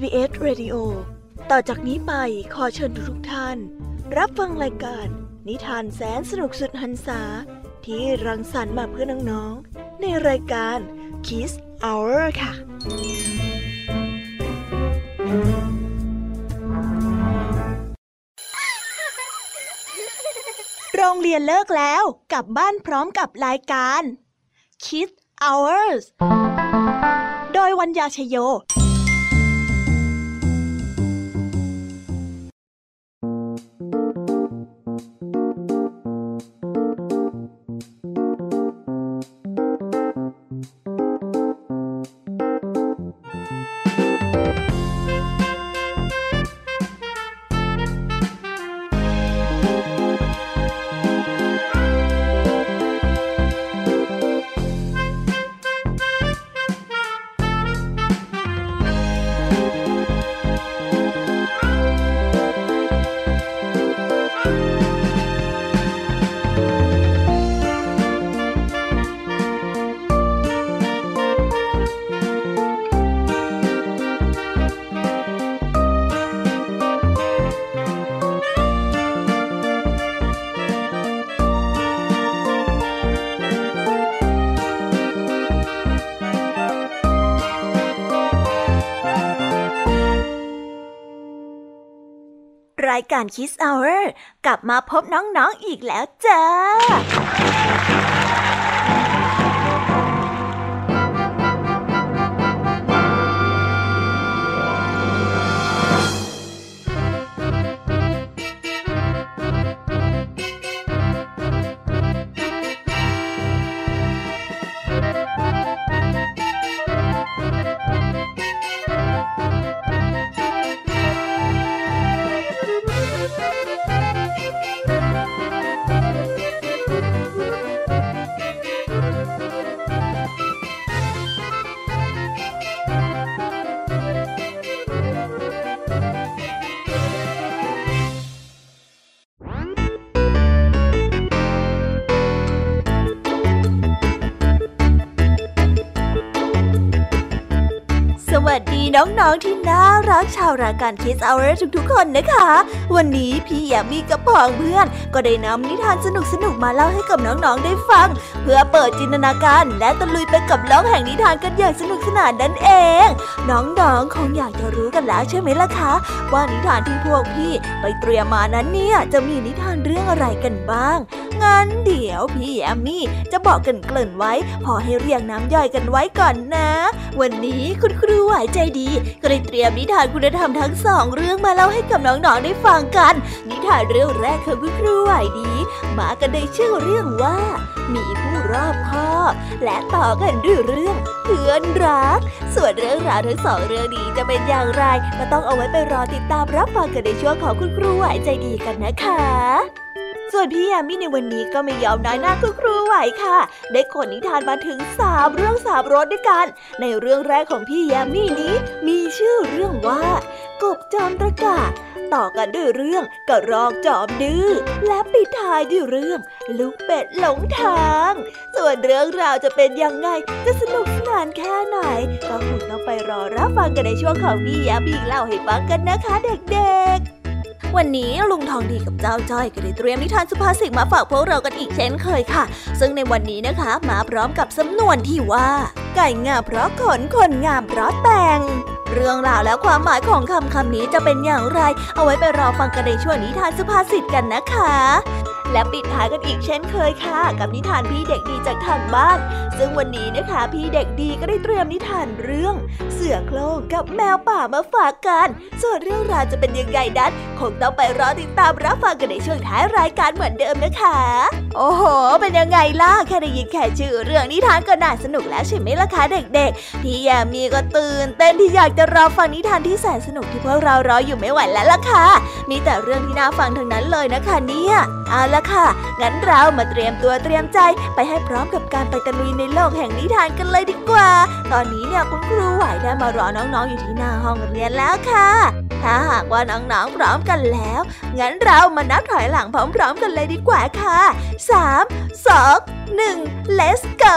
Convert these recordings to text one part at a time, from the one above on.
PBS Radio ต่อจากนี้ไปขอเชิญทุกท่าน รับฟังรายการ นิทานแสนสนุกสุดหันษา ที่รังสรรค์มาเพื่อน้องๆ ในรายการ Kiss Hour ค่ะ โรงเรียนเลิกแล้วกลับบ้านพร้อมกับรายการ Kids Hours โดยวัญญาชยโย รายการ Kiss Hour กลับมาพบน้องๆออีกแล้วจ้า น้องๆที่น่ารักชาวรายการคิสเอาเรทุกๆคนนะคะ วันนี้พี่ยามีกับพองเพื่อน ก็ได้นำนิทานสนุกๆมาเล่าให้กับน้องๆได้ฟัง เพื่อเปิดจินตนาการและตะลุยไปกับโลกแห่งนิทานกันอย่างสนุกสนานนั่นเอง น้องๆคงอยากจะรู้กันแล้วใช่ไหมล่ะคะ ว่านิทานที่พวกพี่ไปเตรียมมานั้นเนี่ยจะมีนิทานเรื่องอะไรกันบ้าง งั้นเดี๋ยวพี่แอมมี่จะบอกกันเกริ่นไว้ พอให้เรียงน้ำย่อยกันไว้ก่อนนะ วันนี้คุณครูไหวใจดี ก็เลยเตรียมนิทานคุณธรรมทั้งสองเรื่องมาเล่าให้กับน้องๆได้ฟังกัน นิทานเรื่องแรกของคุณครูไหวดี มากันในชื่อเรื่องว่า มีผู้รอบคอบและต่อกันด้วยเรื่องเพื่อนรัก ส่วนเรื่องราวทั้งสองเรื่องนี้จะเป็นอย่างไรก็ต้องเอาไว้ไปรอติดตามรับฟังกันในช่วงของคุณครูไหวใจดีกันนะคะ ส่วนพี่ยามีในวันนี้ก็ไม่ยอมน้อยหน้าคุณครูไหวค่ะ ได้ขนนิทานมาถึงสามเรื่องสามรสด้วยกัน ในเรื่องแรกของพี่ยามีนี้ มีชื่อเรื่องว่ากบจอมตะกาต่อกันด้วยเรื่องกระรอกจอมดื้อและปิดท้ายด้วยเรื่อง ลูกเป็ดหลงทาง ส่วนเรื่องราวจะเป็นยังไง จะสนุกสนานแค่ไหน ก็คงต้องไปรอรับฟังกันในช่วงของพี่ยามีเล่าให้ฟังกันนะคะเด็กๆ วันนี้ลุงทองดีกับเจ้าจ้อยก็ได้เตรียมนิทานสุภาษิตมาฝากพวกเรากันอีกเช่นเคยค่ะ ซึ่งในวันนี้นะคะ มาพร้อมกับสำนวนที่ว่า ไก่งามเพราะขนคนงามเพราะแต่งเรื่องราวและความหมายของคำคำนี้จะเป็นอย่างไร เอาไว้ไปรอฟังกันในช่วงนิทานสุภาษิตกันนะคะ และปิดท้ายกันอีกเช่นเคยค่ะ กับนิทานพี่เด็กดีจากทางบ้าน ซึ่งวันนี้นะคะ พี่เด็กดีก็ได้เตรียมนิทานเรื่อง เสือโคร่งกับแมวป่ามาฝากกัน ส่วนเรื่องราวจะเป็นยังไงนั้นคงต้องไปรอติดตามรับฟังกันในช่วงท้ายรายการเหมือนเดิมนะคะ โอ้โห เป็นยังไงล่ะแค่ได้ยินแค่ชื่อเรื่องนิทานก็น่าสนุกแล้วใช่ไหมล่ะคะเด็กๆพี่ยามีก็ตื่นเต้นที่อยากจะรอฟังนิทานที่แสนสนุกที่พวกเรารออยู่ไม่ไหวแล้วล่ะค่ะมีแต่เรื่องที่น่าฟังทั้งนั้นเลยนะคะเนี่ยเอาละค่ะ งั้นเรามาเตรียมตัวเตรียมใจไปให้พร้อมกับการไปตะลุยในโลกแห่งนิทานกันเลยดีกว่า ตอนนี้เนี่ยคุณครูไหวได้มารอน้องๆอยู่ที่หน้าห้องเรียนแล้วค่ะ ถ้าหากว่าน้องๆพร้อมกันแล้ว งั้นเรามานับถอยหลังพร้อม ๆ กันเลยดีกว่าค่ะ 3 2 1 let's go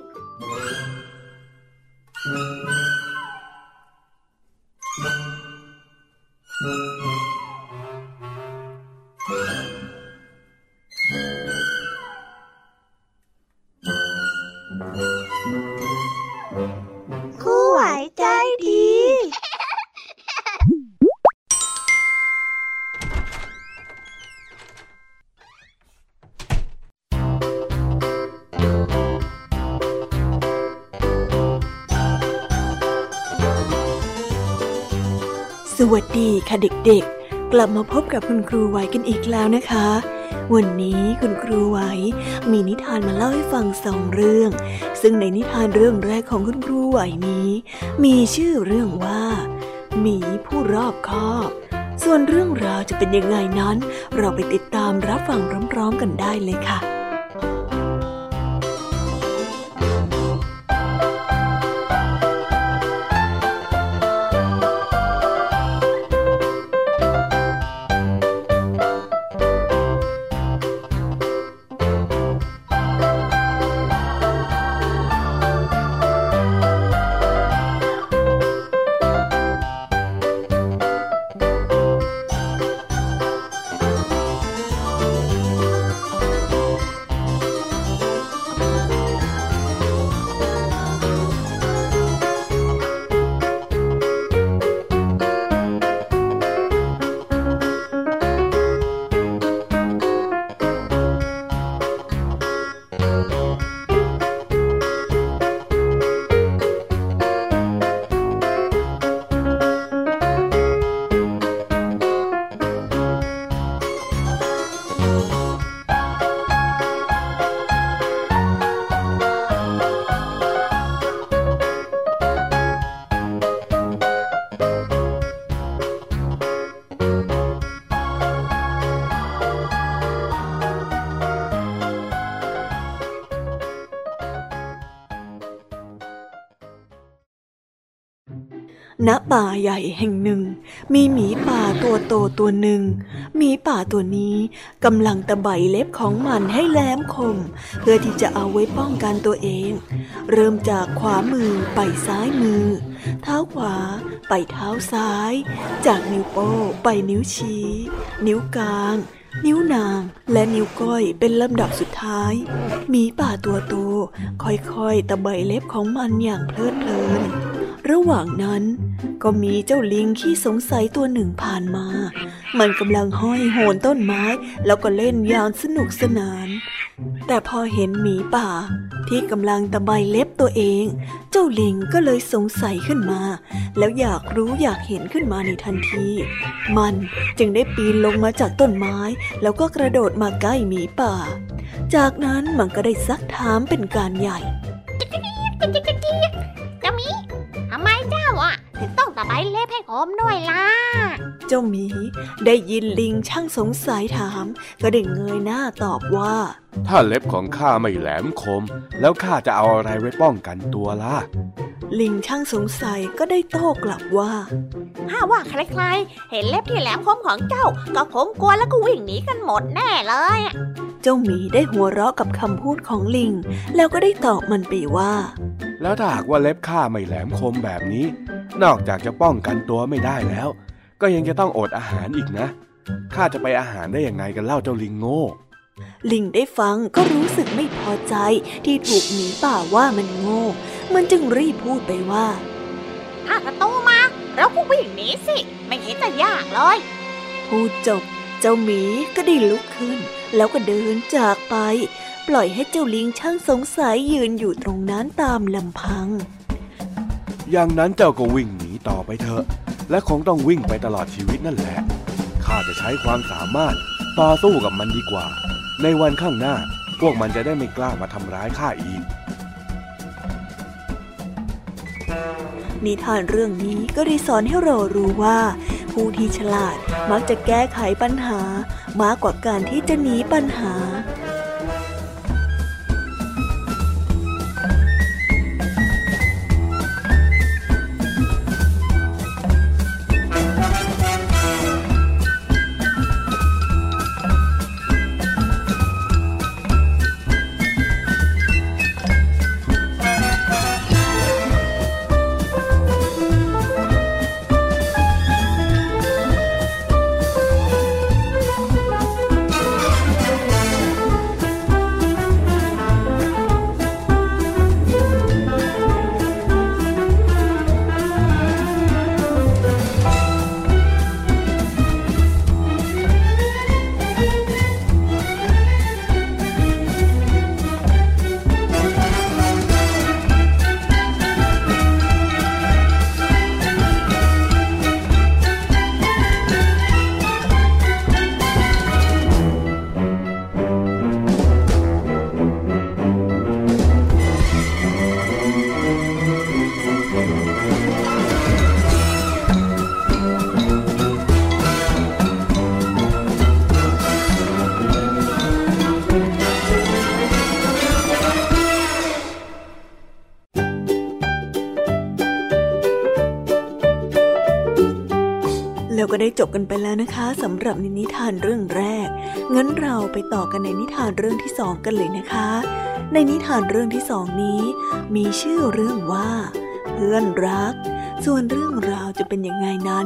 ค่ะเด็กๆ กลับมาพบกับคุณครูไหวกันอีกแล้วนะคะ วันนี้คุณครูไหวมีนิทานมาเล่าให้ฟังสองเรื่อง ซึ่งในนิทานเรื่องแรกของคุณครูไหวนี้ มีชื่อเรื่องว่าหมีผู้รอบคอบ ส่วนเรื่องราวจะเป็นยังไงนั้น เราไปติดตามรับฟังพร้อมๆกันได้เลยค่ะ ณป่าใหญ่แห่งหนึ่ง มีหมีป่าตัวโตตัวหนึ่งหมีป่าตัวนี้กำลังตะไบเล็บของมันให้แหลมคม เพื่อที่จะเอาไว้ป้องกันตัวเอง เริ่มจากขวามือไปซ้ายมือ เท้าขวาไปเท้าซ้าย จากนิ้วโป้ไปนิ้วชี้ นิ้วกลางนิ้วนางและนิ้วก้อยเป็นลำดับสุดท้ายหมีป่าตัวโตค่อยๆตะไบเล็บของมันอย่างเพลิดเพลิน ระหว่างนั้นก็มีเจ้าลิงขี้สงสัยตัวหนึ่งผ่านมา มันกำลังห้อยโหนต้นไม้ แล้วก็เล่นอย่างสนุกสนาน แต่พอเห็นหมีป่า ที่กำลังตะไบเล็บตัวเอง เจ้าลิงก็เลยสงสัยขึ้นมา แล้วอยากรู้อยากเห็นขึ้นมาในทันที มันจึงได้ปีนลงมาจากต้นไม้ แล้วก็กระโดดมาใกล้หมีป่า จากนั้นมันก็ได้ซักถามเป็นการใหญ่ อ่ะถึงต้องตะไบเล็บให้ผมด้วยล่ะ เจ้าหมีได้ยินลิงช่างสงสัยถาม ก็ได้เงยหน้าตอบว่า ถ้าเล็บของข้าไม่แหลมคม แล้วข้าจะเอาอะไรไว้ป้องกันตัวล่ะ ลิงช่างสงสัยก็ได้โต้กลับว่าถ้าว่าใครๆ เห็นเล็บที่แหลมคมของเจ้า ก็คงกลัวแล้วก็วิ่งหนีกันหมดแน่เลยอะเจ้าหมีได้หัวเราะกับคำพูดของลิง แล้วก็ได้ตอบมันไปว่า แล้วถ้าหากว่าเล็บข้าไม่แหลมคมแบบนี้ นอกจากจะป้องกันตัวไม่ได้แล้ว ก็ยังจะต้องอดอาหารอีกนะ ข้าจะไปอาหารได้ยังไงกันเล่าเจ้าลิงโง่ ลิงได้ฟังก็รู้สึกไม่พอใจที่ถูกหมีป่าว่ามันโง่ มันจึงรีบพูดไปว่า ถ้าศัตรูมา เราก็วิ่งหนีสิ ไม่เห็นจะยากเลย พูดจบ เจ้าหมีก็ได้ลุกขึ้น แล้วก็เดินจากไป ปล่อยให้เจ้าลิงช่างสงสัยยืนอยู่ตรงนั้นตามลำพัง อย่างนั้นเจ้าก็วิ่งหนีต่อไปเถอะ และคงต้องวิ่งไปตลอดชีวิตนั่นแหละ ข้าจะใช้ความสามารถต่อสู้กับมันดีกว่า ในวันข้างหน้าพวกมันจะได้ไม่กล้ามาทำร้ายข้าอีก นิทานเรื่องนี้ก็ได้สอนให้เรารู้ว่า ผู้ที่ฉลาดมักจะแก้ไขปัญหามากกว่าการที่จะหนีปัญหา ได้จบกันไปแล้วนะคะสำหรับนิทานเรื่องแรก งั้นเราไปต่อกันในนิทานเรื่องที่สองกันเลยนะคะ ในนิทานเรื่องที่สองนี้ มีชื่อเรื่องว่า เพื่อนรัก ส่วนเรื่องราวจะเป็นยังไงนั้น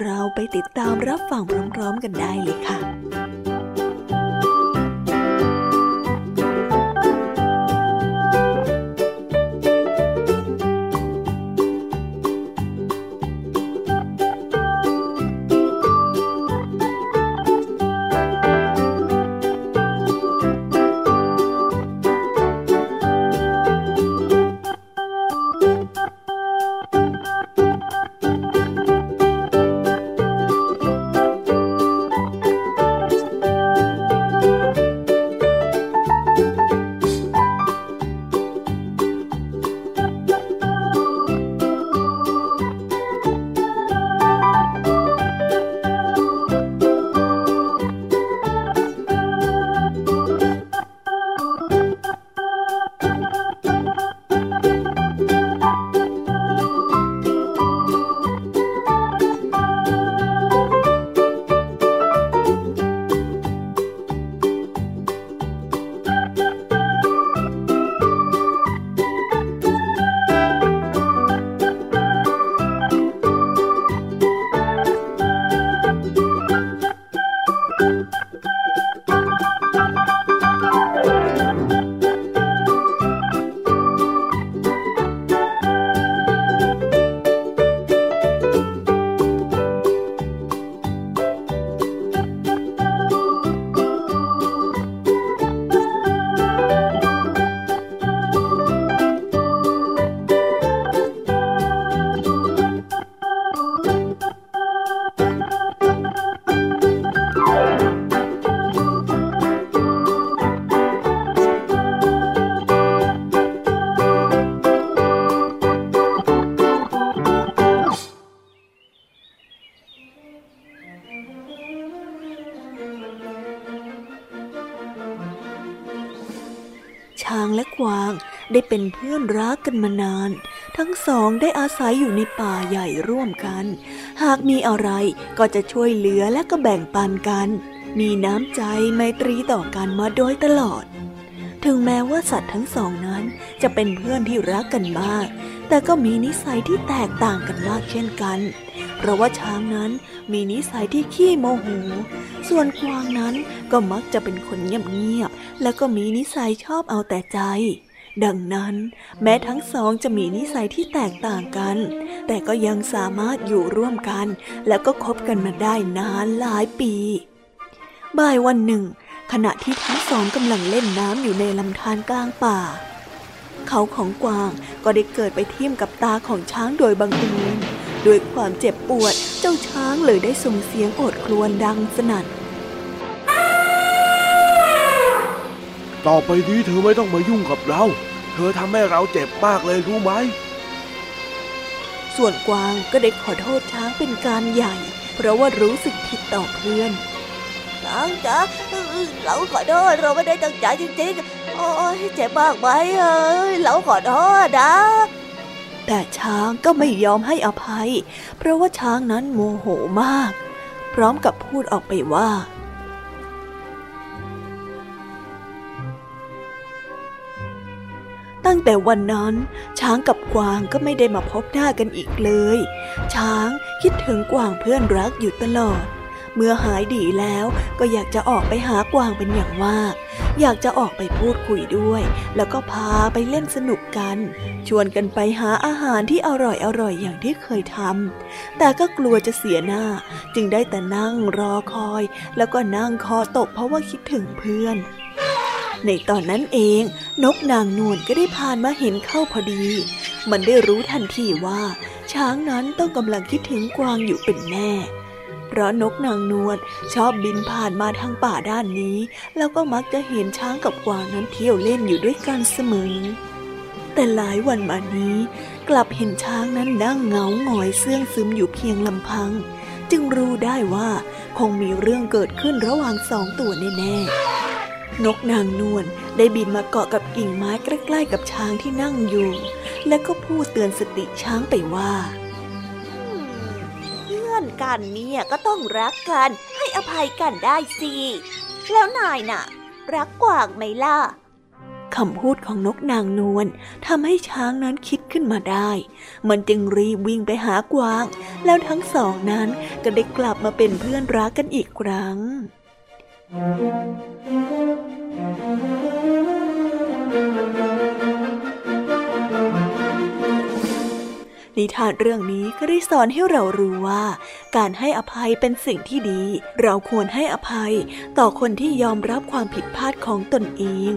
เราไปติดตามรับฟังพร้อมๆกันได้เลยค่ะ เป็นเพื่อนรักกันมานาน ทั้งสองได้อาศัยอยู่ในป่าใหญ่ร่วมกัน หากมีอะไรก็จะช่วยเหลือและก็แบ่งปันกัน มีน้ำใจไมตรีต่อกันมาโดยตลอด ถึงแม้ว่าสัตว์ทั้งสองนั้นจะเป็นเพื่อนที่รักกันมาก แต่ก็มีนิสัยที่แตกต่างกันมากเช่นกัน เพราะว่าช้างนั้นมีนิสัยที่ขี้โมโห ส่วนกวางนั้นก็มักจะเป็นคนเงียบๆ แล้วก็มีนิสัยชอบเอาแต่ใจ ดังนั้นแม้ทั้งสองจะมีนิสัยที่แตกต่างกัน แต่ก็ยังสามารถอยู่ร่วมกัน แล้วก็คบกันมาได้นานหลายปี บ่ายวันหนึ่ง ขณะที่ทั้งสองกำลังเล่นน้ำอยู่ในลำธารกลางป่า เขาของกวางก็ได้เกิดไปทิ่มกับตาของช้างโดยบังเอิญด้วยความเจ็บปวดเจ้าช้างเลยได้ส่งเสียงโอดครวญดังสนั่น ต่อไปนี้เธอไม่ต้องมายุ่งกับเรา เธอทำให้เราเจ็บมากเลยรู้ไหม ส่วนกวางก็ได้ขอโทษช้างเป็นการใหญ่ เพราะว่ารู้สึกผิดต่อเพื่อนช้างจ๊ะเราขอโทษเราไม่ได้ตั้งใจจริงๆ โอ้ยเจ็บมากไหมเอ้ยเราขอโทษนะแต่ช้างก็ไม่ยอมให้อภัย เพราะว่าช้างนั้นโมโหมาก พร้อมกับพูดออกไปว่า ตั้งแต่วันนั้น ช้างกับกวางก็ไม่ได้มาพบหน้ากันอีกเลย ช้างคิดถึงกวางเพื่อนรักอยู่ตลอด เมื่อหายดีแล้วก็อยากจะออกไปหากวางเป็นอย่างมาก อยากจะออกไปพูดคุยด้วย แล้วก็พาไปเล่นสนุกกัน ชวนกันไปหาอาหารที่อร่อยอร่อยอย่างที่เคยทำแต่ก็กลัวจะเสียหน้า จึงได้แต่นั่งรอคอย แล้วก็นั่งคอตกเพราะว่าคิดถึงเพื่อน ในตอนนั้นเอง นกนางนวลก็ได้ผ่านมาเห็นเข้าพอดี มันได้รู้ทันทีว่า ช้างนั้นต้องกำลังคิดถึงกวางอยู่เป็นแน่ เพราะนกนางนวลชอบบินผ่านมาทางป่าด้านนี้ แล้วก็มักจะเห็นช้างกับกวางนั้นเที่ยวเล่นอยู่ด้วยกันเสมอ แต่หลายวันมานี้ กลับเห็นช้างนั้นนั่งเหงาหงอยเสื่องซึมอยู่เพียงลำพัง จึงรู้ได้ว่าคงมีเรื่องเกิดขึ้นระหว่างสองตัวแน่ๆ นกนางนวลได้บินมาเกาะกับกิ่งไม้ใกล้ๆกับช้างที่นั่งอยู่ และก็พูดเตือนสติช้างไปว่าเพื่อนกกันเนี่ยก็ต้องรักกัน ให้อภัยกันได้สิ แล้วนายน่ะ รักกวางไหมล่ะคำพูดของนกนางนวลทำให้ช้างนั้นคิดขึ้นมาได้ มันจึงรีบวิ่งไปหากวาง แล้วทั้งสองนั้นก็ได้กลับมาเป็นเพื่อนรักกันอีกครั้ง นิทานเรื่องนี้ก็ได้สอนให้เรารู้ว่า การให้อภัยเป็นสิ่งที่ดี เราควรให้อภัยต่อคนที่ยอมรับความผิดพลาดของตนเอง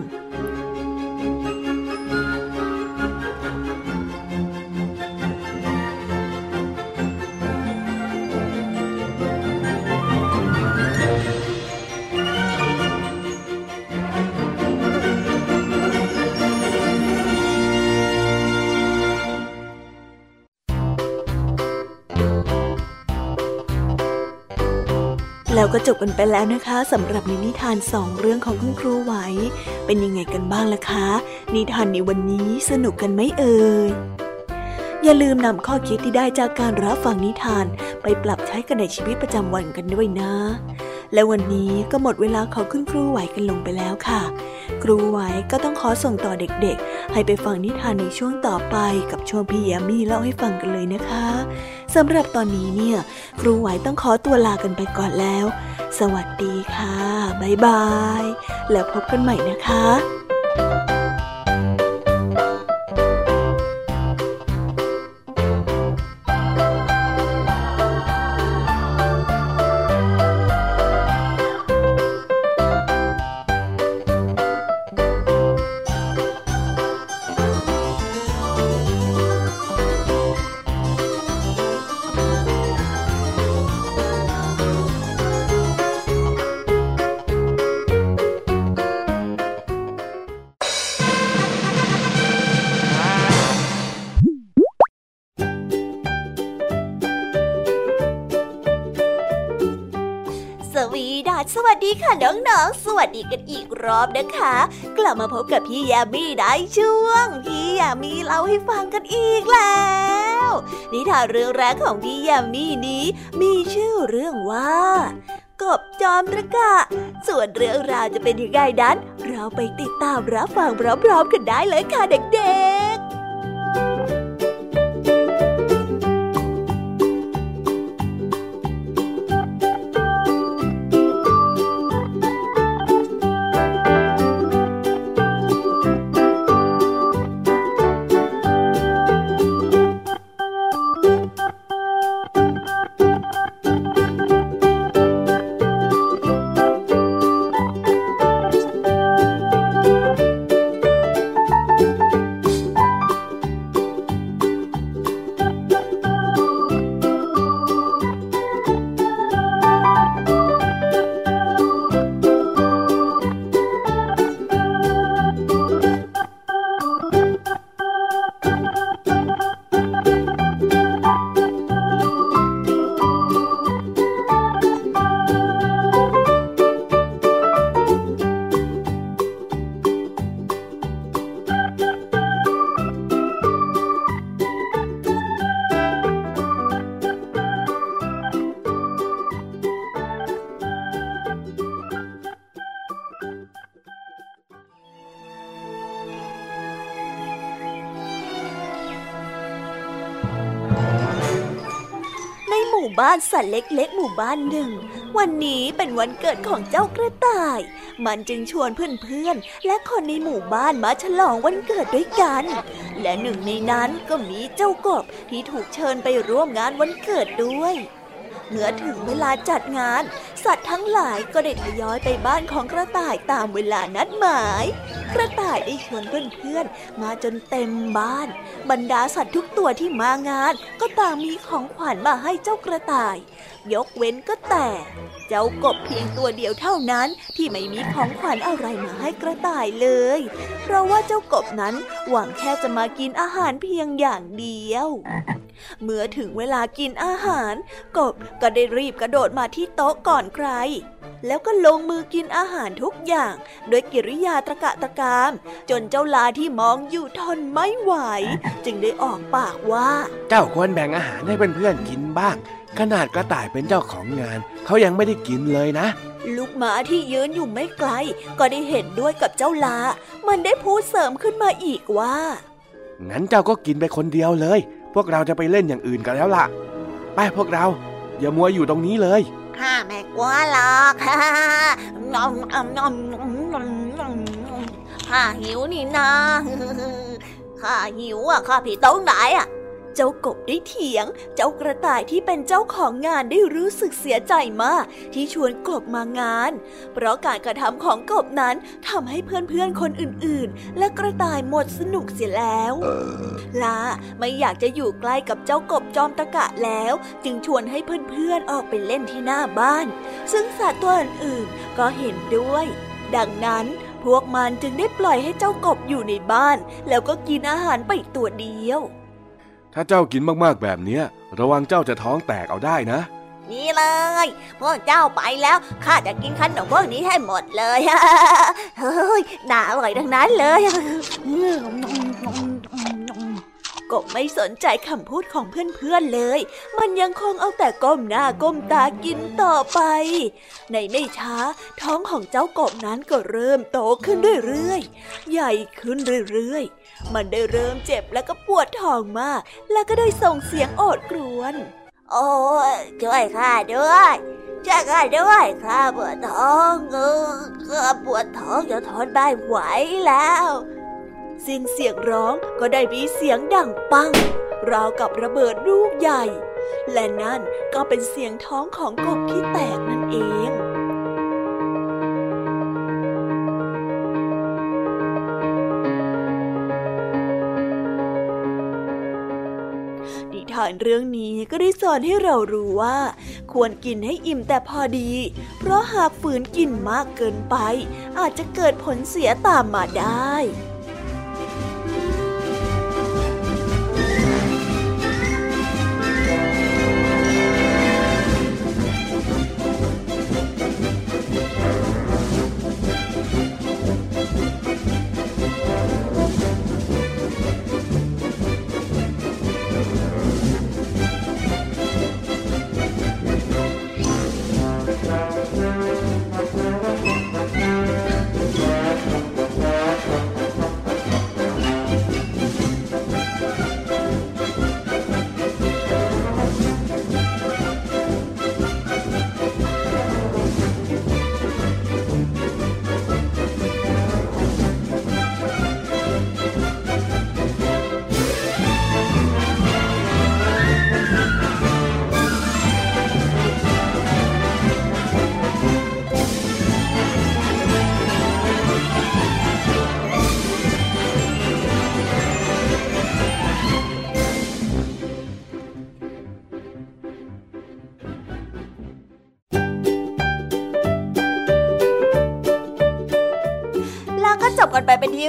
แล้วก็จบกันไปแล้วนะคะสำหรับนิทานสองเรื่องของคุณครูไหว เป็นยังไงกันบ้างล่ะคะ นิทานในวันนี้สนุกกันไหมเอ่ยอย่าลืมนำข้อคิดที่ได้จากการรับฟังนิทานไปปรับใช้กันในชีวิตประจำวันกันด้วยนะ และวันนี้ก็หมดเวลาของคุณครูไหวกันลงไปแล้วค่ะ ครูไหวก็ต้องขอส่งต่อเด็กๆ ให้ไปฟังนิทานในช่วงต่อไปกับช่วงพี่ยามีเล่าให้ฟังกันเลยนะคะ สำหรับตอนนี้เนี่ย ครูไหวต้องขอตัวลากันไปก่อนแล้ว สวัสดีค่ะ บ๊ายบาย แล้วพบกันใหม่นะคะ สวัสดีค่ะน้องๆ สวัสดีกันอีกรอบนะคะ กลับมาพบกับพี่ยามีได้ช่วง พี่ยามีเล่าให้ฟังกันอีกแล้ว นิทานเรื่องแรกของพี่ยามีนี้ มีชื่อเรื่องว่ากบจอมตะกะ ส่วนเรื่องราวจะเป็นยังไงนั้น เราไปติดตามรับฟังพร้อมๆกันได้เลยค่ะเด็กู่บ้านสัตว์เล็กๆ หมู่บ้านหนึ่ง วันนี้เป็นวันเกิดของเจ้ากระต่าย มันจึงชวนเพื่อนๆ และคนในหมู่บ้านมาฉลองวันเกิดด้วยกัน และหนึ่งในนั้นก็มีเจ้ากบที่ถูกเชิญไปร่วมงานวันเกิดด้วย เมื่อถึงเวลาจัดงาน สัตว์ทั้งหลายก็ได้ทยอยไปบ้านของกระต่ายตามเวลานัดหมาย กระต่ายได้ชวนเพื่อนๆมาจนเต็มบ้าน บรรดาสัตว์ทุกตัวที่มางาน ก็ต่างมีของขวัญมาให้เจ้ากระต่าย ยกเว้นก็แต่ เจ้ากบเพียงตัวเดียวเท่านั้นที่ไม่มีของขวัญอะไรมาให้กระต่ายเลย เพราะว่าเจ้ากบนั้นหวังแค่จะมากินอาหารเพียงอย่างเดียว เมื่อถึงเวลากินอาหาร กบก็ได้รีบกระโดดมาที่โต๊ะก่อนใคร แล้วก็ลงมือกินอาหารทุกอย่างโดยกิริยาตะกะตะกาม จนเจ้าลาที่มองอยู่ทนไม่ไหว จึงได้ออกปากว่า เจ้าควรแบ่งอาหารให้เพื่อนๆกินบ้าง ขนาดกระต่ายเป็นเจ้าของงาน เขายังไม่ได้กินเลยนะลูกหมาที่ยืนอยู่ไม่ไกล ก็ได้เห็นด้วยกับเจ้าลา มันได้พูดเสริมขึ้นมาอีกว่า งั้นเจ้าก็กินไปคนเดียวเลย พวกเราจะไปเล่นอย่างอื่นกันแล้วล่ะ ไปพวกเรา อย่ามัวอยู่ตรงนี้เลยข้าไม่กลัวหรอกข้าหิวนี่นะข้าหิวอะข้าผิดตรงไหนอะ เจ้ากบได้เถียง เจ้ากระต่ายที่เป็นเจ้าของงานได้รู้สึกเสียใจมาก ที่ชวนกบมางาน เพราะการกระทำของกบนั้นทำให้เพื่อนๆคนอื่นๆ และกระต่ายหมดสนุกเสียแล้วลาไม่อยากจะอยู่ใกล้กับเจ้ากบจอมตะกะแล้ว จึงชวนให้เพื่อนๆออกไปเล่นที่หน้าบ้าน ซึ่งสัตว์ตัวอื่นๆก็เห็นด้วย ดังนั้นพวกมันจึงได้ปล่อยให้เจ้ากบอยู่ในบ้าน แล้วก็กินอาหารไปตัวเดียว ถ้าเจ้ากินมากๆแบบเนี้ย ระวังเจ้าจะท้องแตกเอาได้นะนี่เลย พวกเจ้าไปแล้วข้าจะกินขนมพวกนี้ให้หมดเลยเฮ้ยน่าอร่อยทั้งนั้นเลยกบไม่สนใจคำพูดของเพื่อนๆเลย มันยังคงเอาแต่ก้มหน้าก้มตากินต่อไป ในไม่ช้า ท้องของเจ้ากบนั้นก็เริ่มโตขึ้นเรื่อยๆ ใหญ่ขึ้นเรื่อยๆ มันได้เริ่มเจ็บและก็ปวดท้องมาก แล้วก็ได้ส่งเสียงโอดครวญ โอ้ยช่วยข้าด้วยช่วยข้าด้วยข้าปวดท้องเออข้าปวดท้องจนทนไม่ไหวแล้วสิ้นเสียงร้องก็ได้มีเสียงดังปัง ราวกับระเบิดลูกใหญ่ และนั่นก็เป็นเสียงท้องของกบที่แตกนั่นเอง ทานเรื่องนี้ก็ได้สอนให้เรารู้ว่า ควรกินให้อิ่มแต่พอดี เพราะหากฝืนกินมากเกินไป อาจจะเกิดผลเสียตามมาได้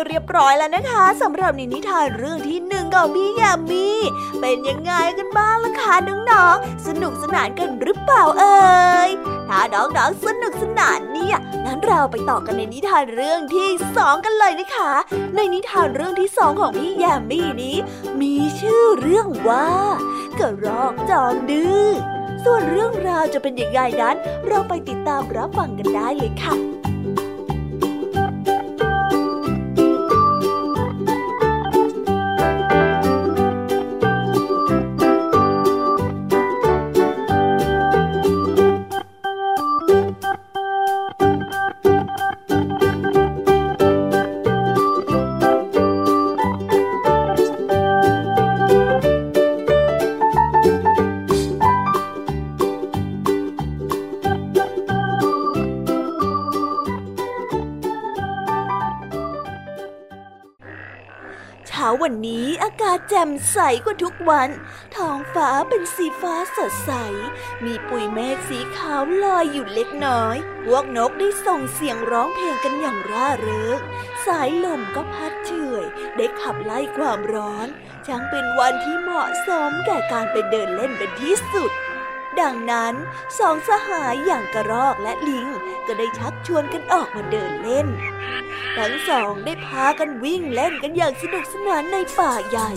เรียบร้อยแล้วนะคะสำหรับนิทานเรื่องที่หนึ่งของพี่ยามีเป็นยังไงกันบ้างล่ะคะน้องๆสนุกสนานกันหรือเปล่าเอ่ยถ้าน้องๆสนุกสนานเนี่ยงั้นเราไปต่อกันในนิทานเรื่องที่สองกันเลยนะคะ ในนิทานเรื่องที่สองของพี่ยามีนี้ มีชื่อเรื่องว่ากระรอกจอมดื้อส่วนเรื่องราวจะเป็นย่างไรนั้น เราไปติดตามรับฟังกันได้เลยค่ะ วันนี้อากาศแจ่มใสกว่าทุกวัน ท้องฟ้าเป็นสีฟ้าสดใส มีปุยเมฆสีขาวลอยอยู่เล็กน้อย พวกนกได้ส่งเสียงร้องเพลงกันอย่างร่าเริง สายลมก็พัดเฉยได้ขับไล่ความร้อน ช่างเป็นวันที่เหมาะสมแก่การไปเดินเล่นเป็นที่สุด ดังนั้นสองสหายอย่างกระรอกและลิงก็ได้ชักชวนกันออกมาเดินเล่น ทั้งสองได้พากันวิ่งเล่นกันอย่างสนุกสนานในป่าใหญ่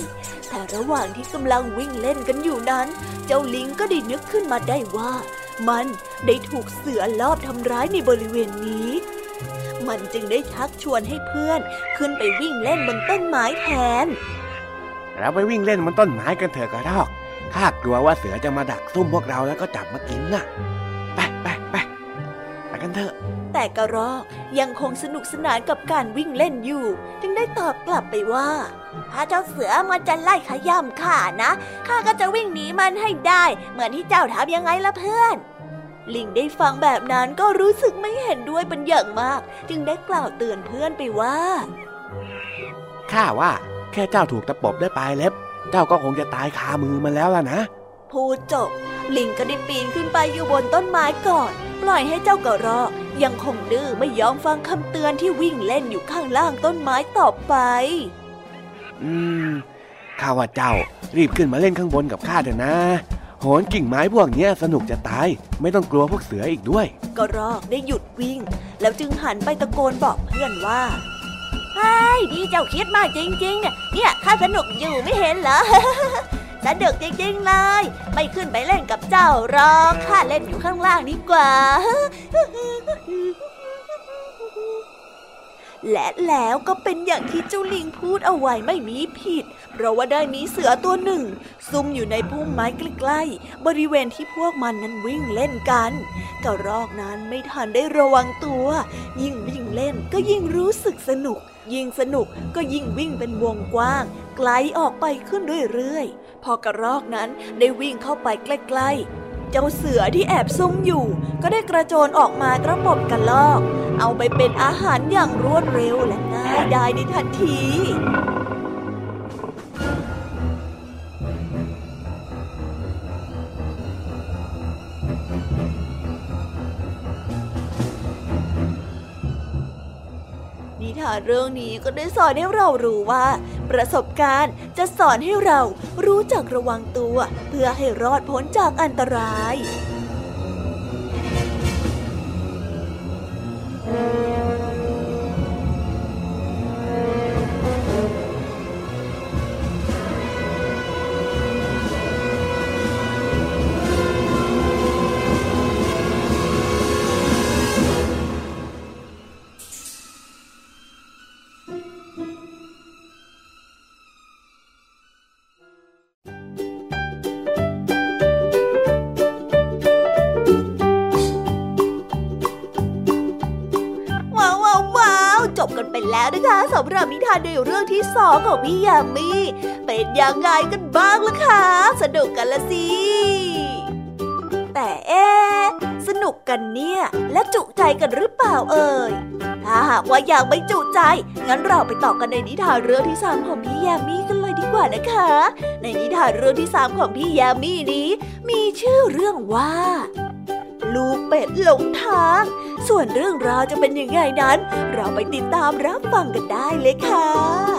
แต่ระหว่างที่กำลังวิ่งเล่นกันอยู่นั้น เจ้าลิงก็ได้นึกขึ้นมาได้ว่า มันได้ถูกเสือลอบทำร้ายในบริเวณนี้ มันจึงได้ชักชวนให้เพื่อนขึ้นไปวิ่งเล่นบนต้นไม้แทน เราไปวิ่งเล่นบนต้นไม้กันเถอะกระรอก ข้ากลัวว่าเสือจะมาดักซุ่มพวกเราแล้วก็จับมากินน่ะ ไปไปไปไปกันเถอะ แต่กระรอกยังคงสนุกสนานกับการวิ่งเล่นอยู่ จึงได้ตอบกลับไปว่าถ้าเจ้าเสือมันจะไล่ขย่ำข้านะข้าก็จะวิ่งหนีมันให้ได้ เหมือนที่เจ้าทำยังไงล่ะเพื่อน ลิงได้ฟังแบบนั้นก็รู้สึกไม่เห็นด้วยเป็นอย่างมาก จึงได้กล่าวเตือนเพื่อนไปว่าข้าว่าแค่เจ้าถูกตะปบด้วยปลายเล็บ เจ้าก็คงจะตายคามือมันแล้วล่ะนะ พูดจบ ลิงก็ได้ปีนขึ้นไปอยู่บนต้นไม้ก่อน ปล่อยให้เจ้ากระรอกยังคงดื้อไม่ยอมฟังคำเตือนที่วิ่งเล่นอยู่ข้างล่างต้นไม้ต่อไป อืมข้าว่าเจ้ารีบขึ้นมาเล่นข้างบนกับข้าเถอะนะโหนกิ่งไม้พวกเนี้ยสนุกจะตาย ไม่ต้องกลัวพวกเสืออีกด้วยกระรอกได้หยุดวิ่ง แล้วจึงหันไปตะโกนบอกเพื่อนว่า ไอ้ดีเจ้าคิดมากจริงๆ เนี่ย เนี่ยข้าสนุกอยู่ไม่เห็นเหรอ สนุกจริงๆเลย ไม่ขึ้นไปเล่นกับเจ้าหรอกข้าเล่นอยู่ข้างล่างดีกว่า และแล้วก็เป็นอย่างที่เจ้าลิงพูดเอาไว้ไม่มีผิด เพราะว่าได้มีเสือตัวหนึ่ง ซุ่มอยู่ในพุ่มไม้ใกล้ๆ บริเวณที่พวกมันนั้นวิ่งเล่นกันกระรอกนั้นไม่ทันได้ระวังตัว ยิ่งวิ่งเล่นก็ยิ่งรู้สึกสนุก ยิ่งสนุกก็ยิ่งวิ่งเป็นวงกว้าง ไกลออกไปขึ้นเรื่อยๆ พอกระรอกนั้นได้วิ่งเข้าไปใกล้ๆ เจ้าเสือที่แอบซุ่มอยู่ ก็ได้กระโจนออกมากระหม่อมกระลอก เอาไปเป็นอาหารอย่างรวดเร็วและง่ายดายในทันที นิทานเรื่องนี้ก็ได้สอนให้เรารู้ว่า ประสบการณ์จะสอนให้เรารู้จักระวังตัว เพื่อให้รอดพ้นจากอันตรายว้ำหรับนิทานในเรื่องที่สองของพี่ยามีเป็นยังไงกันบ้างล่ะคะสนุกกันละสิ แต่เอ๊สนุกกันเนี่ย และจุใจกันหรือเปล่าเอ่ยถ้าหากว่าอยากไม่จุใจ งั้นเราไปต่อกันในนิทานเรื่องที่สามของพี่ยามีกันเลยดีกว่านะคะ ในนิทานเรื่องที่สามของพี่ยามีนี้ มีชื่อเรื่องว่า ลูกเป็ดหลงทาง ส่วนเรื่องราวจะเป็นยังไงนั้น เราไปติดตามรับฟังกันได้เลยค่ะ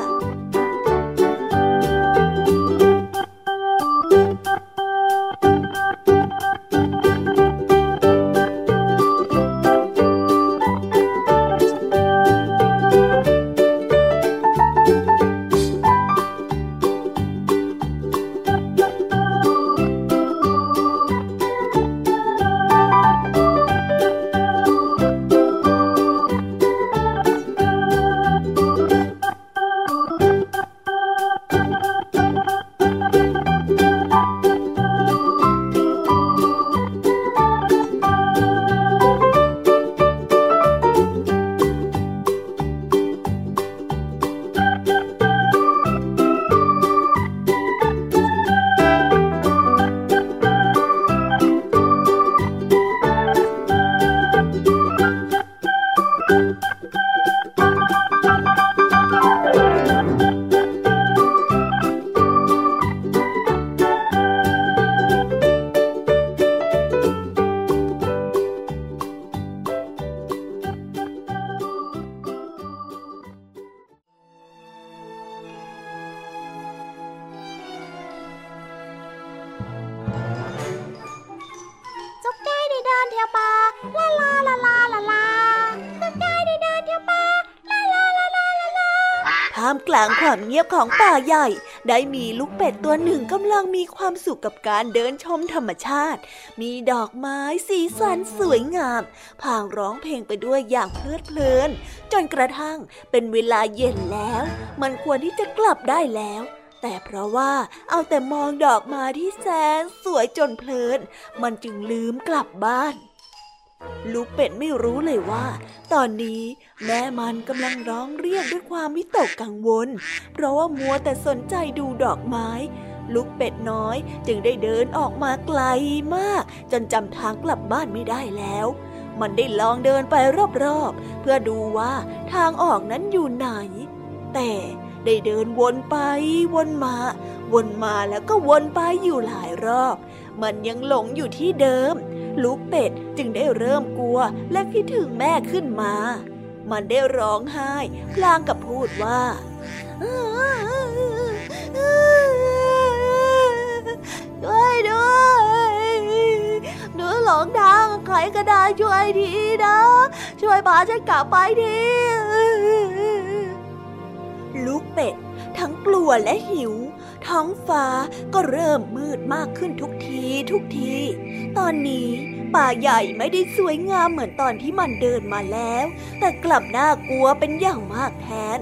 ของป่าใหญ่ ได้มีลูกเป็ดตัวหนึ่งกำลังมีความสุขกับการเดินชมธรรมชาติ มีดอกไม้สีสันสวยงามพางร้องเพลงไปด้วยอย่างเพลิดเพลิน จนกระทั่งเป็นเวลาเย็นแล้ว มันควรที่จะกลับได้แล้วแต่เพราะว่าเอาแต่มองดอกไม้ที่แสนสวยจนเพลิน มันจึงลืมกลับบ้าน ลูกเป็ดไม่รู้เลยว่า ตอนนี้แม่มันกำลังร้องเรียกด้วยความวิตกกังวล เพราะว่ามัวแต่สนใจดูดอกไม้ ลูกเป็ดน้อยจึงได้เดินออกมาไกลมาก จนจำทางกลับบ้านไม่ได้แล้ว มันได้ลองเดินไปรอบๆ เพื่อดูว่าทางออกนั้นอยู่ไหน แต่ได้เดินวนไปวนมา วนมาแล้วก็วนไปอยู่หลายรอบ มันยังหลงอยู่ที่เดิม ลูกเป็ดจึงได้เริ่มกลัวและคิดถึงแม่ขึ้นมา มันได้ร้องไห้พลางกับพูดว่าช่วยด้วยหนูหลงทางใครก็ได้ช่วยทีนะ ช่วยพาฉันกลับไปทีลูกเป็ด ทั้งกลัวและหิว ท้องฟ้าก็เริ่มมืดมากขึ้นทุกทีทุกที ตอนนี้ป่าใหญ่ไม่ได้สวยงามเหมือนตอนที่มันเดินมาแล้ว แต่กลับน่ากลัวเป็นอย่างมากแทน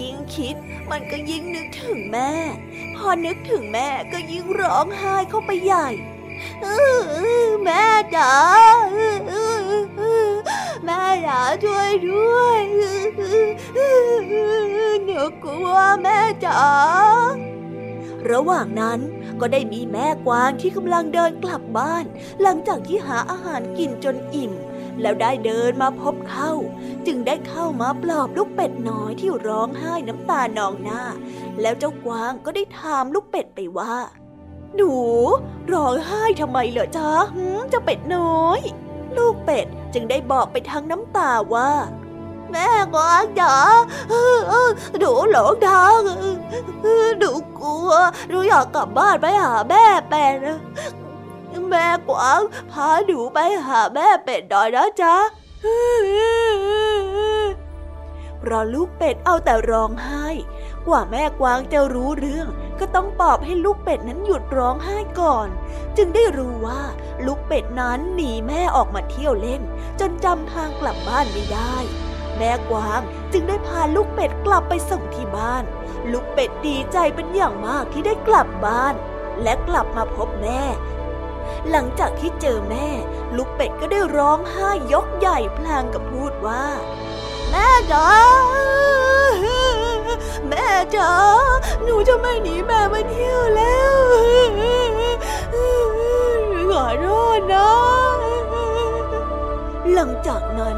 ยิ่งคิดมันก็ยิ่งนึกถึงแม่ พอนึกถึงแม่ก็ยิ่งร้องไห้เข้าไปใหญ่แม่จ๋าแม่จ๋าช่วยด้วยหนูกลัวแม่จ๋า ระหว่างนั้นก็ได้มีแม่กวางที่กำลังเดินกลับบ้าน หลังจากที่หาอาหารกินจนอิ่ม แล้วได้เดินมาพบเข้า จึงได้เข้ามาปลอบลูกเป็ดน้อยที่ร้องไห้น้ำตานองหน้า แล้วเจ้ากวางก็ได้ถามลูกเป็ดไปว่า หนูร้องไห้ทำไมเหรอจ๊ะหืมเจ้าเป็ดน้อย ลูกเป็ดจึงได้บอกไปทางน้ำตาว่า แม่กวางจ๋าหนูหลงทางหนูกลัวหนูอยากกลับบ้านไปหาแม่เป็ดแม่กวางพาหนูไปหาแม่เป็ดหน่อยนะจ๊ะเพราะลูกเป็ดเอาแต่ร้องไห้ กว่าแม่กวางจะรู้เรื่อง ก็ต้องปลอบให้ลูกเป็ดนั้นหยุดร้องไห้ก่อน จึงได้รู้ว่าลูกเป็ดนั้นหนีแม่ออกมาเที่ยวเล่น จนจำทางกลับบ้านไม่ได้ แม่กวางจึงได้พาลูกเป็ดกลับไปส่งที่บ้าน ลูกเป็ดดีใจเป็นอย่างมากที่ได้กลับบ้าน และกลับมาพบแม่ หลังจากที่เจอแม่ ลูกเป็ดก็ได้ร้องไห้ยกใหญ่พลางกับพูดว่า แม่จ๋าแม่จ๋าหนูจะไม่หนีแม่มาเที่ยวแล้วขอโทษนะ หลังจากนั้น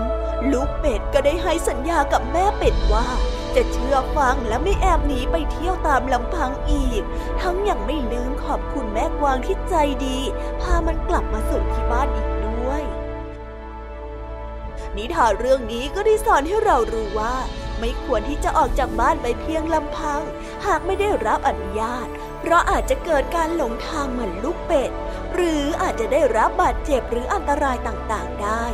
ลูกเป็ดก็ได้ให้สัญญากับแม่เป็ดว่า จะเชื่อฟังและไม่แอบหนีไปเที่ยวตามลำพังอีก ทั้งยังไม่ลืมขอบคุณแม่กวางที่ใจดี พามันกลับมาส่งที่บ้านอีกด้วย นิทานเรื่องนี้ก็ได้สอนให้เรารู้ว่า ไม่ควรที่จะออกจากบ้านไปเพียงลำพัง หากไม่ได้รับอนุญาต เพราะอาจจะเกิดการหลงทางเหมือนลูกเป็ด หรืออาจจะได้รับบาดเจ็บหรืออันตรายต่างๆได้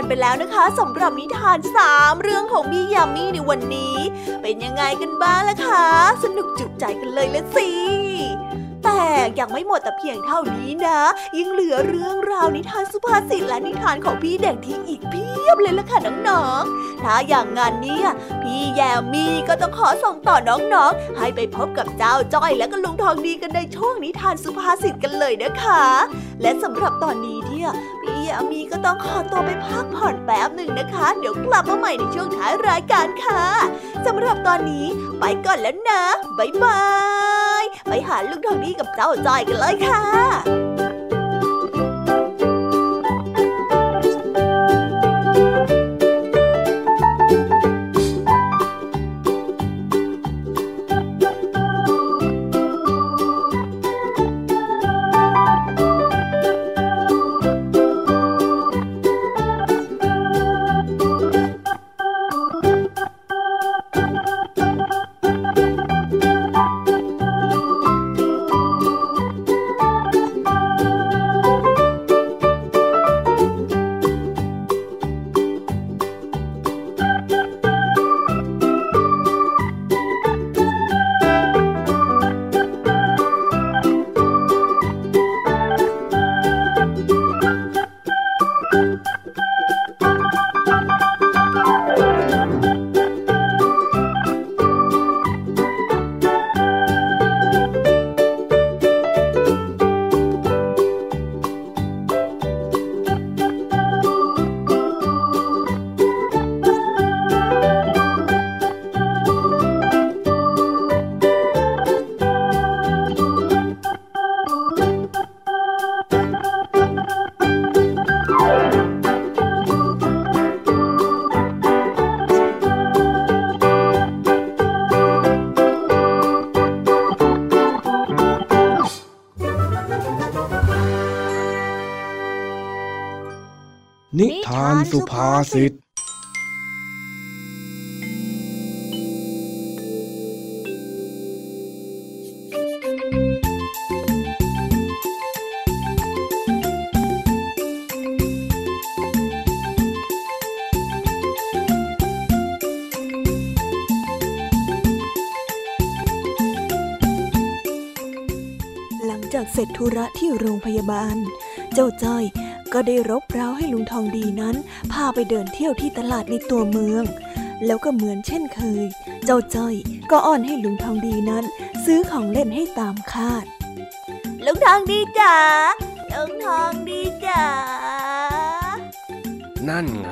กันไปแล้วนะคะสำหรับนิทานสามเรื่องของพี่ยามีในวันนี้ เป็นยังไงกันบ้างล่ะคะ สนุกจุใจกันเลยละสิ แต่ยังไม่หมดแต่เพียงเท่านี้นะ ยังเหลือเรื่องราวนิทานสุภาษิตและนิทานของพี่เด็กที่อีกเพียบเลยล่ะค่ะน้องๆ ถ้าอย่างงานนี้พี่แยมมี่ก็ต้องขอส่งต่อน้องๆ ให้ไปพบกับเจ้าจ้อยและก็ลุงทองดีกันในช่วงนิทานสุภาษิตกันเลยนะคะ และสำหรับตอนนี้ที่พี่แยมมี่ก็ต้องขอตัวไปพักผ่อนแป๊บหนึ่งนะคะ เดี๋ยวกลับมาใหม่ในช่วงท้ายรายการค่ะสำหรับตอนนี้ไปก่อนแล้วนะบ๊ายบาย ไปหาลุงทองดีกับเจ้าจอยกันเลยค่ะานสุภาษิตหลังจากเสร็จธุระที่โรงพยาบาล เจ้าจ้อย ก็ได้รบเร้าให้ลุงทองดีนั้น พาไปเดินเที่ยวที่ตลาดในตัวเมือง แล้วก็เหมือนเช่นเคย เจ้าจ้อยก็อ้อนให้ลุงทองดีนั้น ซื้อของเล่นให้ตามคาด ลุงทองดีจ๋าลุงทองดีจ๋านั่นไง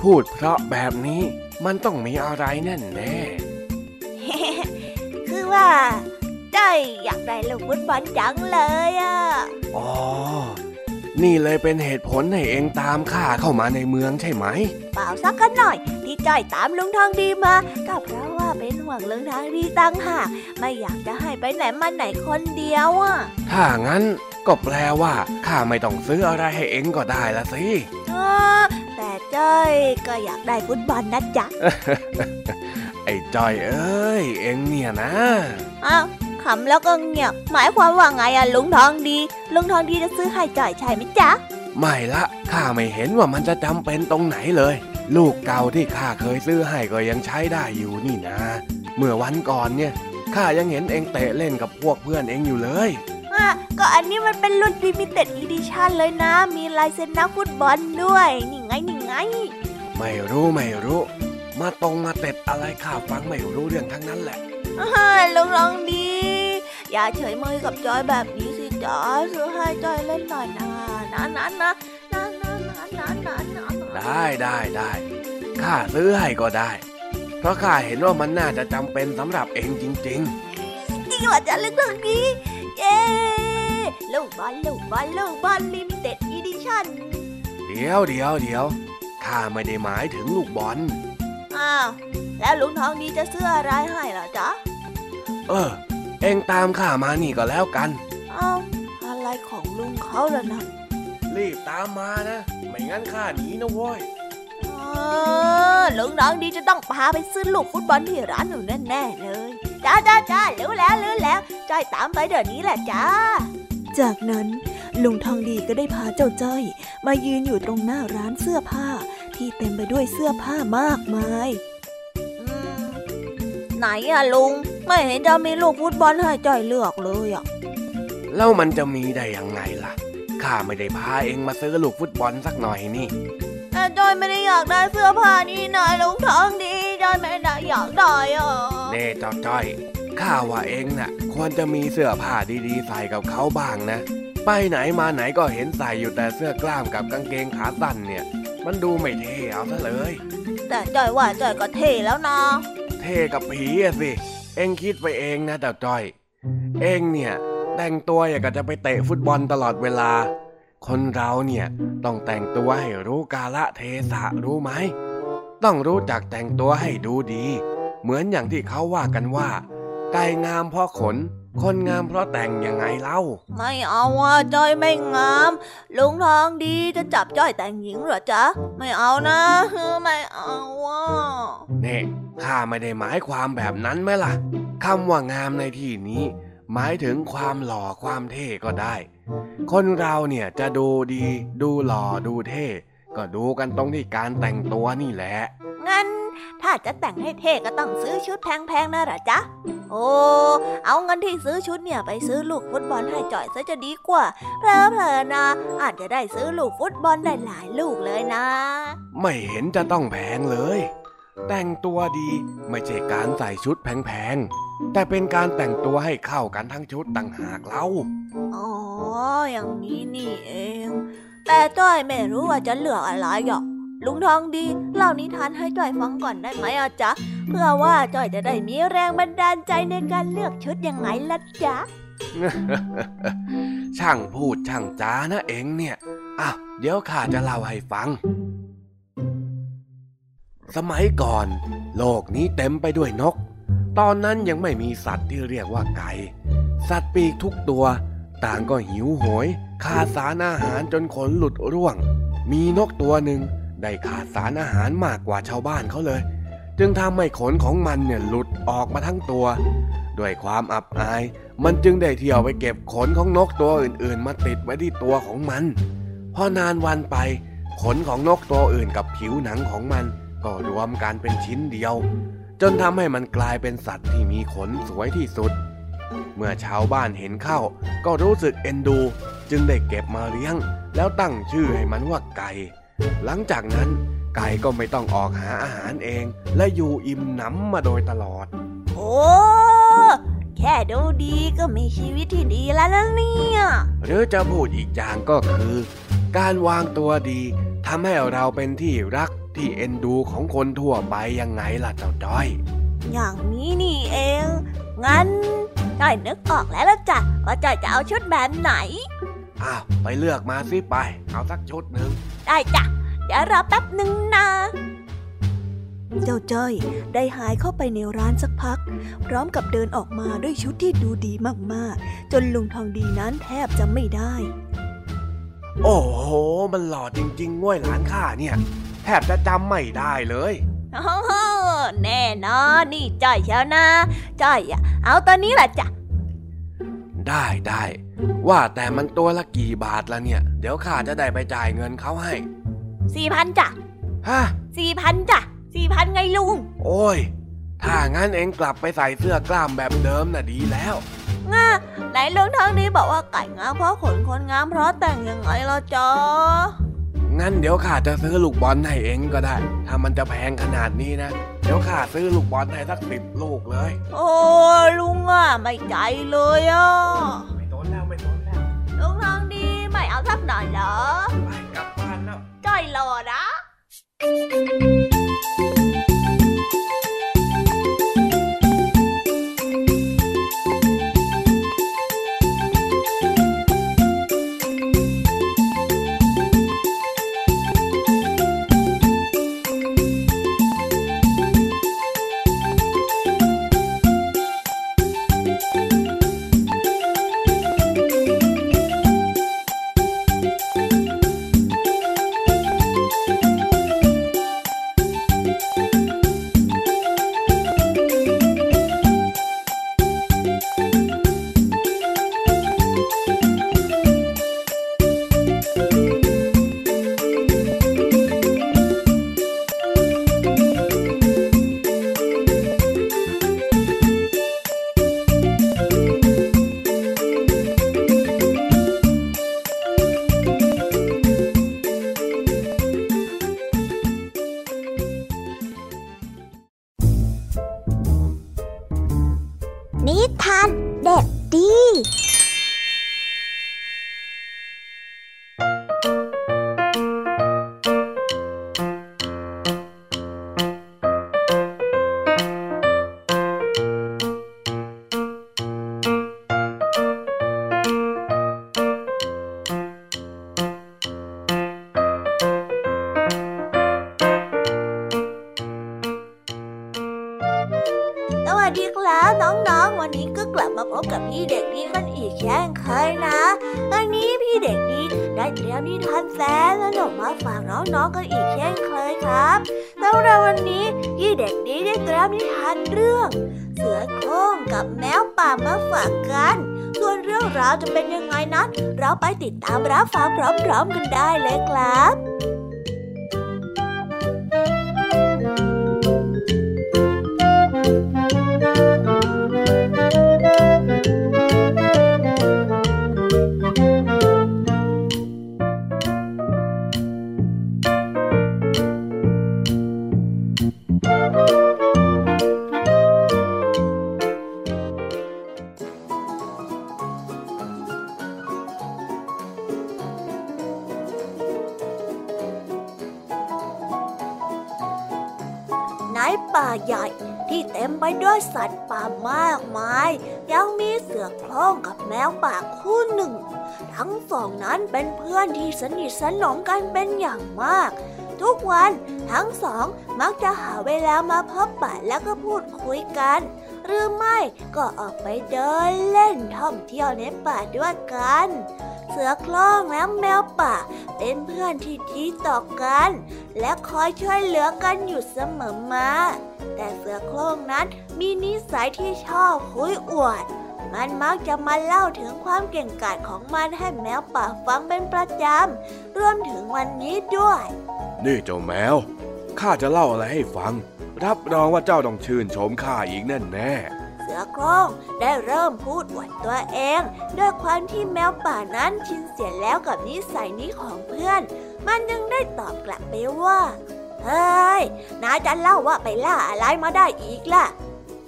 พูดเพราะแบบนี้มันต้องมีอะไรแน่แน่คือว่าจ้อยอยากได้ลูกฟุตบอลจังเลยอะๆอ๋อ นี่เลยเป็นเหตุผลให้เองตามข้าเข้ามาในเมืองใช่ไหม เปล่าสักกันหน่อย ที่จ้อยตามลุงทองดีมา ก็เพราะว่าเป็นห่วงลุงทองดีตั้งหากไม่อยากจะให้ไปไหนมาไหนคนเดียวอะ ถ้างั้นก็แปลว่าข้าไม่ต้องซื้ออะไรให้เองก็ได้ละสิอ๋อแต่จ้อยก็อยากได้ฟุตบอลนะจ๊ะไอ้จอยเอ้ย เองเนี่ยนะอ้าว ขำแล้วก็เงียบหมายความว่าไงอะลุงทองดี ลุงทองดีจะซื้อให้จ่อยใช่ไหมจ๊ะ ไม่ละข้าไม่เห็นว่ามันจะจำเป็นตรงไหนเลย ลูกเก่าที่ข้าเคยซื้อให้ก็ยังใช้ได้อยู่นี่นะ เมื่อวันก่อนเนี่ยข้ายังเห็นเองเตะเล่นกับพวกเพื่อนเองอยู่เลยอะก็อันนี้มันเป็นรุ่น limited edition เลยนะ มีลายเซ็นนักฟุตบอลด้วยนี่ไงนี่ไง ไม่รู้ไม่รู้ มาตรงมาเต็ดอะไรข้าฟังไม่รู้เรื่องทั้งนั้นแหละ ลุงทองดี อย่าเฉยเมยกับจอยแบบนี้สิจ๊ะซื้อให้จอยเล่นหน่อยนะนะนะนะนะนะนะนะนะนะได้ได้ได้ข้าซื้อให้ก็ได้ เพราะข้าเห็นว่ามันน่าจะจำเป็นสำหรับเองจริงจริงเหรอจ๊ะลุงทองดีเย้ลูกบอลลูกบอลลูกบอล limited edition ๆเดี๋ยวเดี๋ยวเดี๋ยวข้าไม่ได้หมายถึงลูกบอล อ้าว แล้วลุงทองดีจะซื้ออะไรให้ล่ะจ๊ะ เออ เองตามข้ามานี่ก็แล้วกันอ้าวอะไรของลุงเขาล่ะนะรีบตามมานะ ไม่งั้นข้าหนีนะเว้ยอ๋อลุงน้องดีจะต้องพาไปซื้อลูกฟุตบอลที่ร้านหนูแน่ๆเลยจ้าจ้าจ้ารู้แล้วรู้แล้วจ้อยตามไปเดี๋ยวนี้แหละจ้า จากนั้นลุงทองดีก็ได้พาเจ้าจ้อย มายืนอยู่ตรงหน้าร้านเสื้อผ้า ที่เต็มไปด้วยเสื้อผ้ามากมายไหนอะลุง ไม่เห็นจะมีลูกฟุตบอลให้จ้อยเลือกเลยอะแล้วมันจะมีได้ยังไงล่ะข้าไม่ได้พาเองมาซื้อลูกฟุตบอลสักหน่อยนี่แต่จอยไม่ได้อยากได้เสื้อผ้านี่นะลุงทองดีจอยไม่ได้อยากได้อะเน่เจ้าจ้อยข้าว่าเองน่ะ ควรจะมีเสื้อผ้าดีๆใส่กับเขาบ้างนะ ไปไหนมาไหนก็เห็นใส่อยู่แต่เสื้อกล้ามกับกางเกงขาสั้นเนี่ย มันดูไม่เท่เอาซะเลย แต่จอยว่าจอยก็เท่แล้วนะ เท่กับผีอะสิ เองคิดไปเองนะเจ้าจ้อย เองเนี่ย แต่งตัวอย่างกับจะไปเตะฟุตบอลตลอดเวลา คนเราเนี่ยต้องแต่งตัวให้รู้กาละเทศะรู้ไหม ต้องรู้จักแต่งตัวให้ดูดี เหมือนอย่างที่เขาว่ากันว่า ไก่งามเพราะขน คนงามเพราะแต่งยังไงเล่า ไม่เอาอะจอยไม่งาม ลุงทองดีจะจับจอยแต่งหญิงเหรอจ๊ะ ไม่เอานะไม่เอาอะนี่ข้าไม่ได้หมายความแบบนั้นไหมล่ะคำว่างามในที่นี้ หมายถึงความหล่อความเท่ก็ได้ คนเราเนี่ยจะดูดี ดูหล่อดูเท่ ก็ดูกันตรงที่การแต่งตัวนี่แหละงั้น ถ้าจะแต่งให้เท่ก็ต้องซื้อชุดแพงๆนะเหรอจ๊ะ โอ้ เอาเงินที่ซื้อชุดเนี่ยไปซื้อลูกฟุตบอลให้จ่อยซะจะดีกว่าเพลอๆนะ อาจจะได้ซื้อลูกฟุตบอลได้หลายลูกเลยนะ ไม่เห็นจะต้องแพงเลย แต่งตัวดีไม่ใช่การใส่ชุดแพงๆ แต่เป็นการแต่งตัวให้เข้ากันทั้งชุดต่างหากเล่า อ๋อ อย่างนี้นี่เอง แต่จ้อยไม่รู้ว่าจะเลือกอะไรหรอก ลุงทองดีเล่านิทานให้จ้อยฟังก่อนได้ไหมอะจ๊ะ เพื่อว่าจ้อยจะได้มีแรงบันดาลใจในการเลือกชุดยังไงล่ะจ๊ะ ช่างพูดช่างจานะเองเนี่ยอะเดี๋ยวข้าจะเล่าให้ฟัง สมัยก่อน โลกนี้เต็มไปด้วยนก ตอนนั้นยังไม่มีสัตว์ที่เรียกว่าไก่ สัตว์ปีกทุกตัว ต่างก็หิวโหยขาดสารอาหารจนขนหลุดร่วง มีนกตัวหนึ่ง ได้ขาดสารอาหารมากกว่าชาวบ้านเขาเลย จึงทำให้ขนของมันเนี่ยหลุดออกมาทั้งตัว ด้วยความอับอาย มันจึงได้เที่ยวไปเก็บขนของนกตัวอื่นๆ มาติดไว้ที่ตัวของมัน พอนานวันไป ขนของนกตัวอื่นกับผิวหนังของมัน ก็รวมกันเป็นชิ้นเดียว จนทำให้มันกลายเป็นสัตว์ที่มีขนสวยที่สุด เมื่อชาวบ้านเห็นเข้า ก็รู้สึกเอ็นดู จึงได้เก็บมาเลี้ยง แล้วตั้งชื่อให้มันว่าไก่ หลังจากนั้นไก่ก็ไม่ต้องออกหาอาหารเอง และอยู่อิ่มหนำมาโดยตลอด โอ้แค่ดูดีก็มีชีวิตที่ดีแล้วนะเนี่ยหรือจะพูดอีกอย่างก็คือ การวางตัวดีทำให้เราเป็นที่รักที่เอ็นดูของคนทั่วไปยังไงล่ะเจ้าจ้อย อย่างนี้นี่เอง งั้นจ้อยนึกออกแล้วละจ้ะว่าจ้อยจะเอาชุดแบบไหน อ้าวไปเลือกมาสิไป เอาสักชุดหนึ่งได้จ้ะ เดี๋ยวรอแป๊บหนึ่งนะเจ้าจ้อยได้หายเข้าไปในร้านสักพัก พร้อมกับเดินออกมาด้วยชุดที่ดูดีมากๆ จนลุงทองดีนั้นแทบจะไม่ได้ โอ้โห มันหล่อจริงๆง้วยหลานข้าเนี่ย แทบจะจำไม่ได้เลยโอ้โหแน่นอนนี่จ้อยเชียวนะ จ้อยอะเอาตัวนี้แหละจ้ะ ได้ได้ ว่าแต่มันตัวละกี่บาทละเนี่ย เดี๋ยวข้าจะได้ไปจ่ายเงินเขาให้สี่พันจ้ะฮะสี่พันจ้ะสี่พันไงลุง โอ้ย ถ้างั้นเองกลับไปใส่เสื้อกล้ามแบบเดิมน่ะดีแล้วง่าไหนลุงทางนี้บอกว่าไก่งามเพราะขนคนงามเพราะแต่งยังไงล่ะจ๊ะ งั้นเดี๋ยวข้าจะซื้อลูกบอลให้เองก็ได้ ถ้ามันจะแพงขนาดนี้นะ เดี๋ยวข้าซื้อลูกบอลให้สักสิบลูกเลย โอ้ลุงอะไม่ใจเลยอะ ไม่ทนแล้วไม่ทนแล้ว ลุงทางดีไม่เอาสักหน่อยเหรอไปกลับบ้านแล้วจ้อยรอนะ ไปติดตามรับฟังพร้อมๆกันได้เลยครับ เป็นเพื่อนที่สนิทสนมกันเป็นอย่างมาก ทุกวันทั้งสองมักจะหาเวลามาพบปะแล้วก็พูดคุยกัน หรือไม่ก็ออกไปเดินเล่นท่องเที่ยวในป่าด้วยกัน เสือคล้องและแมวป่าเป็นเพื่อนที่ดีต่อกัน และคอยช่วยเหลือกันอยู่เสมอมา แต่เสือโคร่งนั้นมีนิสัยที่ชอบคุยอวด มันมักจะมาเล่าถึงความเก่งกาจของมันให้แมวป่าฟังเป็นประจำรวมถึงวันนี้ด้วย นี่เจ้าแมว ข้าจะเล่าอะไรให้ฟัง รับรองว่าเจ้าต้องชื่นชมข้าอีกแน่แน่เสือโคร่งได้เริ่มพูดอวดตัวเอง ด้วยความที่แมวป่านั้นชินเสียแล้วกับนิสัยนี้ของเพื่อน มันยังได้ตอบกลับไปว่า เฮ้ยนาจะเล่าว่าไปล่าอะไรมาได้อีกล่ะ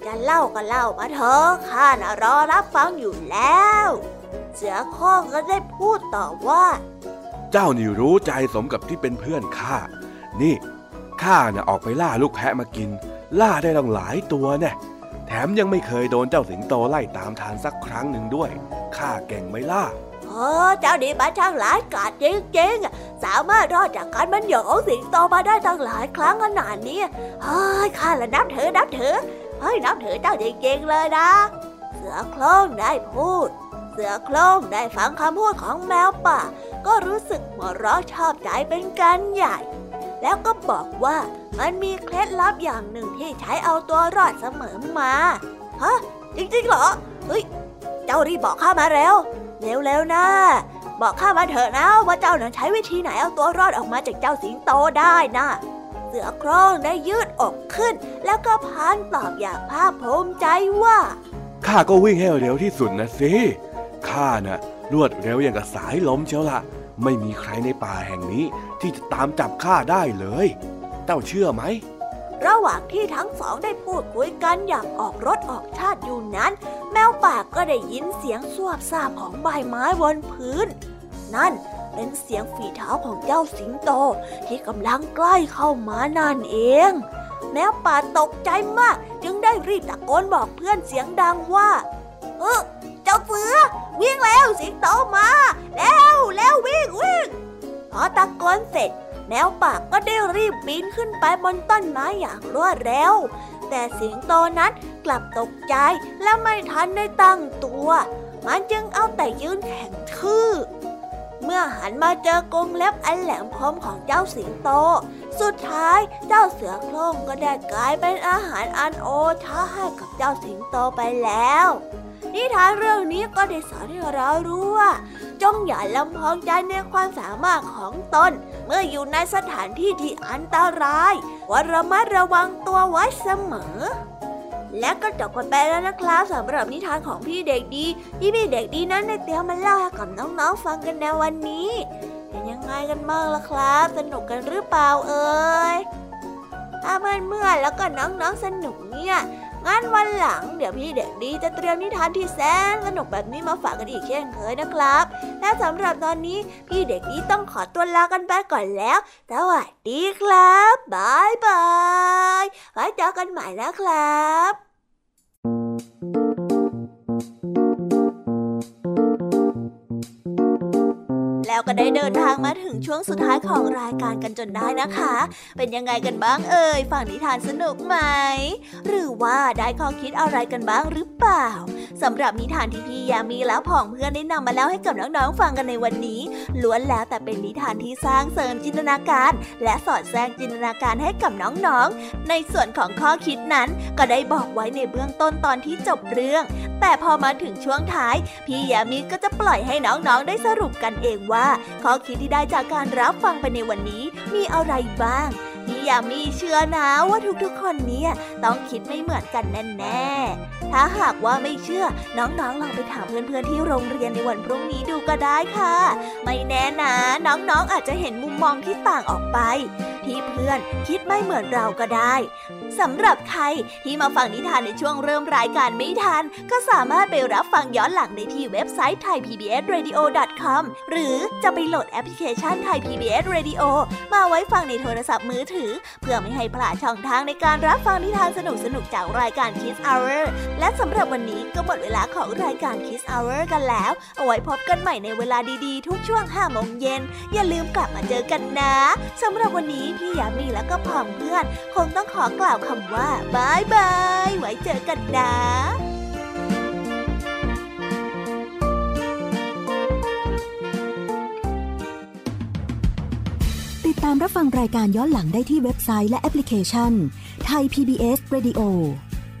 จะเล่าก็เล่ามาเถอะข้าน่ะรอรับฟังอยู่แล้ว เสือโคร่งก็ได้พูดต่อว่า เจ้านี่รู้ใจสมกับที่เป็นเพื่อนข้า นี่ข้าน่ะออกไปล่าลูกแพะมากิน ล่าได้ตั้งหลายตัวเนี่ยแถมยังไม่เคยโดนเจ้าสิงโตไล่ตามทานสักครั้งหนึ่งด้วย ข้าเก่งไหมล่ะโอ้เจ้าดีมาช่างหลายกาดจริงๆ สามารถรอดจากการมันหยของสิงโตมาได้ตั้งหลายครั้งขนาดนี้เฮ้ยข้าละนับถือนับถือ เฮ้ยนับถือเจ้าจริงๆเลยนะ เสือโคร่งได้พูด เสือโคร่งได้ฟังคำพูดของแมวป่า ก็รู้สึกหัวเราะชอบใจเป็นกันใหญ่ แล้วก็บอกว่ามันมีเคล็ดลับอย่างหนึ่งที่ใช้เอาตัวรอดเสมอมา ฮะ จริงๆเหรอ เฮ้ย เจ้ารีบบอกข้ามาเร็วเร็วๆนะบอกข้ามาเถอะนะว่าเจ้านั้นใช้วิธีไหนเอาตัวรอดออกมาจากเจ้าสิงโตได้นะเสือโคร่งได้ยืดอกขึ้น แล้วก็พานตอบอย่างภาคภูมิใจว่าข้าก็วิ่งให้เร็วที่สุดนะสิข้าน่ะรวดเร็วอย่างกับสายลมเชียวละไม่มีใครในป่าแห่งนี้ที่จะตามจับข้าได้เลย เจ้าเชื่อไหม ระหว่างที่ทั้งสองได้พูดคุยกันอย่างออกรถออกชาติอยู่นั้น แมวป่าก็ได้ยินเสียงสวบซาบของใบไม้บนพื้น นั่น เป็นเสียงฝีเท้าของเจ้าสิงโต ที่กำลังใกล้เข้ามานั่นเอง แมวป่าตกใจมาก จึงได้รีบตะโกนบอกเพื่อนเสียงดังว่า เออเจ้าเสือ วิ่งแล้วสิงโตมาแล้วแล้ววิ่งวิ่งพอตะโกนเสร็จ แมวป่าก็ได้รีบบินขึ้นไปบนต้นไม้อย่างรวดเร็ว แต่สิงโตนั้นกลับตกใจและไม่ทันได้ตั้งตัว มันจึงเอาแต่ยืนแข็งทื่อ เมื่อหันมาเจอกรงเล็บอันแหลมคมของเจ้าสิงโต สุดท้ายเจ้าเสือโคร่งก็ได้กลายเป็นอาหารอันโอชาให้กับเจ้าสิงโตไปแล้ว นิทานเรื่องนี้ก็ได้สอนให้เรารู้ว่า จงอย่าลำพองใจในความสามารถของตน เมื่ออยู่ในสถานที่ที่อันตรายว่าระมัดระวังตัวไว้เสมอ และก็จบกันไปแล้วนะครับสำหรับนิทานของพี่เด็กดี ที่พี่เด็กดีนั้นได้เตรียมมาเล่าให้กับน้องๆฟังกันในวันนี้เป็นยังไงกันบ้างล่ะครับ สนุกกันหรือเปล่าเอ่ยถ้าเมื่อนเมื่อแล้วก็น้องๆสนุกเนี่ยงั้นวันหลังเดี๋ยวพี่เด็กดีจะเตรียมนิทานที่แสนสนุกแบบนี้มาฝากกันอีกเช่นเคยนะครับ และสำหรับตอนนี้พี่เด็กดีต้องขอตัวลากันไปก่อนแล้ว สวัสดีครับบายบาย ไว้เจอกันใหม่นะครับ Thank you. แล้วก็ได้เดินทางมาถึงช่วงสุดท้ายของรายการกันจนได้นะคะ เป็นยังไงกันบ้างเอ่ยฝั่งนิทานสนุกไหม หรือว่าได้ข้อคิดอะไรกันบ้างหรือเปล่าสำหรับนิทานที่พี่ยามีและผองเพื่อนได้นำมาเล่าให้กับน้องๆฟังกันในวันนี้ ล้วนแล้วแต่เป็นนิทานที่สร้างเสริมจินตนาการ และสอดแทรกจินตนาการให้กับน้องๆ ในส่วนของข้อคิดนั้นก็ได้บอกไว้ในเบื้องต้นตอนที่จบเรื่อง แต่พอมาถึงช่วงท้าย พี่ยามีก็จะปล่อยให้น้องๆได้สรุปกันเองว่าข้อคิดที่ได้จากการรับฟังไปในวันนี้มีอะไรบ้างพี่ยามีเชื่อนะว่าทุกๆคนเนี่ยต้องคิดไม่เหมือนกันแน่ๆ ถ้าหากว่าไม่เชื่อ น้องๆลองไปถามเพื่อนๆที่โรงเรียนในวันพรุ่งนี้ดูก็ได้ค่ะ ไม่แน่นะ น้องๆอาจจะเห็นมุมมองที่ต่างออกไปที่เพื่อนคิดไม่เหมือนเราก็ได้สำหรับใครที่มาฟังนิทานในช่วงเริ่มรายการไม่ทัน ก็สามารถไปรับฟังย้อนหลังได้ที่เว็บไซต์ thaipbsradio.com หรือจะไปโหลดแอปพลิเคชัน Thai PBS Radio มาไว้ฟังในโทรศัพท์มือถือ เพื่อไม่ให้พลาดช่องทางในการรับฟังนิทานสนุกๆจากรายการ Kids Hour และสำหรับวันนี้ก็หมดเวลาของรายการ Kids Hour กันแล้ว เอาไว้พบกันใหม่ในเวลาดีๆ ทุกช่วง5โมงเย็น อย่าลืมกลับมาเจอกันนะสำหรับวันนี้พี่ยามีและก็พอมเพื่อน คงต้องขอกล่าวคำว่าบายบาย ไว้เจอกันนะติดตามรับฟังรายการย้อนหลังได้ที่เว็บไซต์และแอปพลิเคชันไทย PBS Radio